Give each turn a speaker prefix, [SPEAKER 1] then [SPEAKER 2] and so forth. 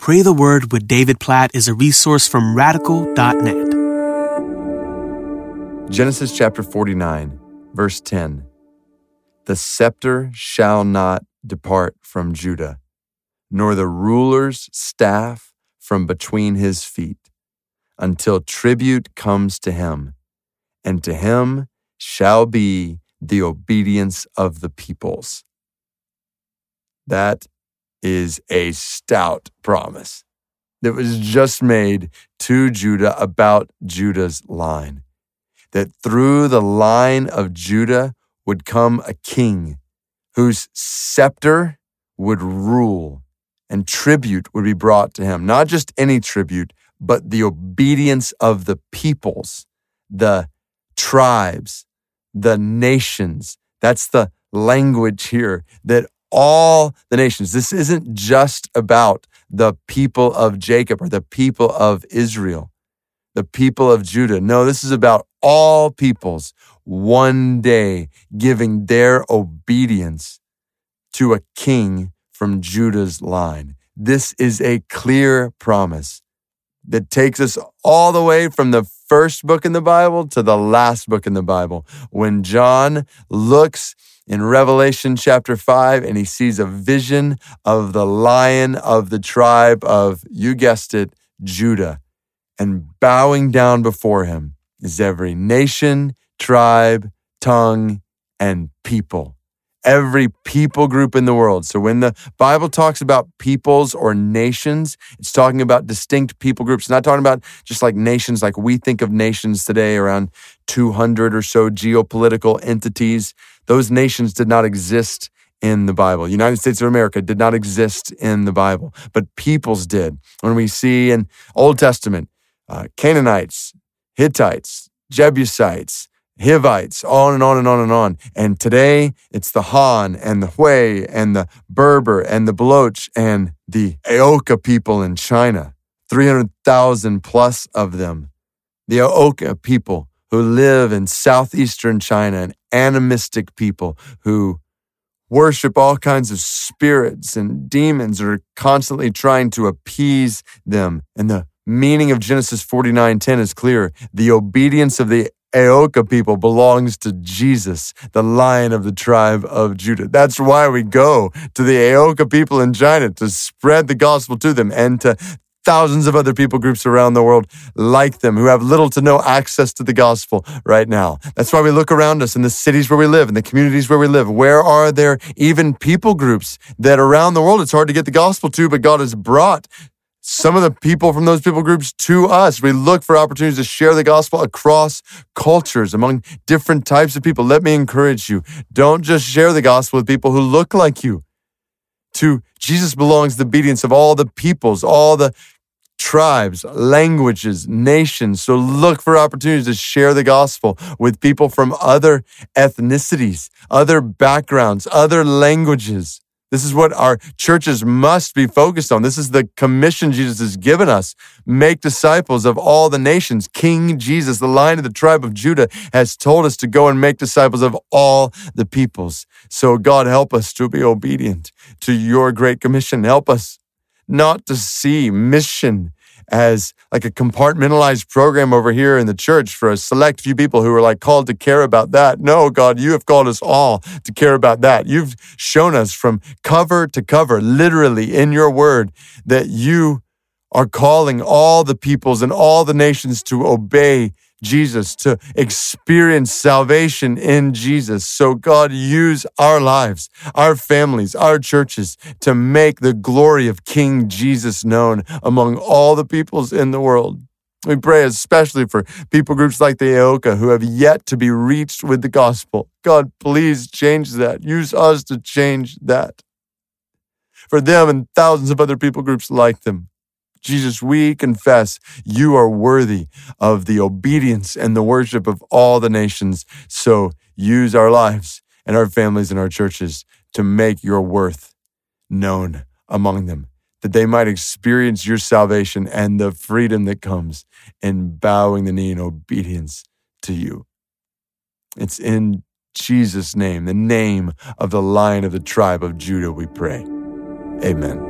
[SPEAKER 1] Pray the Word with David Platt is a resource from radical.net.
[SPEAKER 2] Genesis chapter 49, verse 10. The scepter shall not depart from Judah, nor the ruler's staff from between his feet, until tribute comes to him, and to him shall be the obedience of the peoples. That is a stout promise that was just made to Judah about Judah's line. That through the line of Judah would come a king whose scepter would rule and tribute would be brought to him. Not just any tribute, but the obedience of the peoples, the tribes, the nations. That's the language here that all the nations. This isn't just about the people of Jacob or the people of Israel, the people of Judah. No, this is about all peoples one day giving their obedience to a king from Judah's line. This is a clear promise that takes us all the way from the first book in the Bible to the last book in the Bible. When John looks in Revelation chapter 5, and he sees a vision of the lion of the tribe of, you guessed it, Judah. And bowing down before him is every nation, tribe, tongue, and people. Every people group in the world. So when the Bible talks about peoples or nations, it's talking about distinct people groups. It's not talking about just like nations like we think of nations today, around 200 or so geopolitical entities. Those nations did not exist in the Bible. United States of America did not exist in the Bible, but peoples did. When we see in Old Testament, uh, Canaanites, Hittites, Jebusites, Hivites, on and on and on and on. And today it's the Han and the Hui and the Berber and the Baloch and the Aoka people in China. 300,000 plus of them. The Aoka people who live in southeastern China, an animistic people who worship all kinds of spirits and demons are constantly trying to appease them. And the meaning of Genesis 49:10 is clear. The obedience of the Aoka people belongs to Jesus, the lion of the tribe of Judah. That's why we go to the Aoka people in China to spread the gospel to them and to thousands of other people groups around the world like them who have little to no access to the gospel right now. That's why we look around us in the cities where we live, in the communities where we live. Where are there even people groups that around the world it's hard to get the gospel to, but God has brought some of the people from those people groups to us. We look for opportunities to share the gospel across cultures, among different types of people. Let me encourage you. Don't just share the gospel with people who look like you. To Jesus belongs the obedience of all the peoples, all the tribes, languages, nations. So look for opportunities to share the gospel with people from other ethnicities, other backgrounds, other languages. This is what our churches must be focused on. This is the commission Jesus has given us. Make disciples of all the nations. King Jesus, the lion of the tribe of Judah, has told us to go and make disciples of all the peoples. So God help us to be obedient to your great commission. Help us not to see mission as like a compartmentalized program over here in the church for a select few people who are like called to care about that. No, God, you have called us all to care about that. You've shown us from cover to cover, literally in your word, that you are calling all the peoples and all the nations to obey Jesus, to experience salvation in Jesus. So God, use our lives, our families, our churches to make the glory of King Jesus known among all the peoples in the world. We pray especially for people groups like the Aoka who have yet to be reached with the gospel. God, please change that. Use us to change that. For them and thousands of other people groups like them. Jesus, we confess you are worthy of the obedience and the worship of all the nations. So use our lives and our families and our churches to make your worth known among them, that they might experience your salvation and the freedom that comes in bowing the knee in obedience to you. It's in Jesus' name, the name of the lion of the tribe of Judah, we pray. Amen.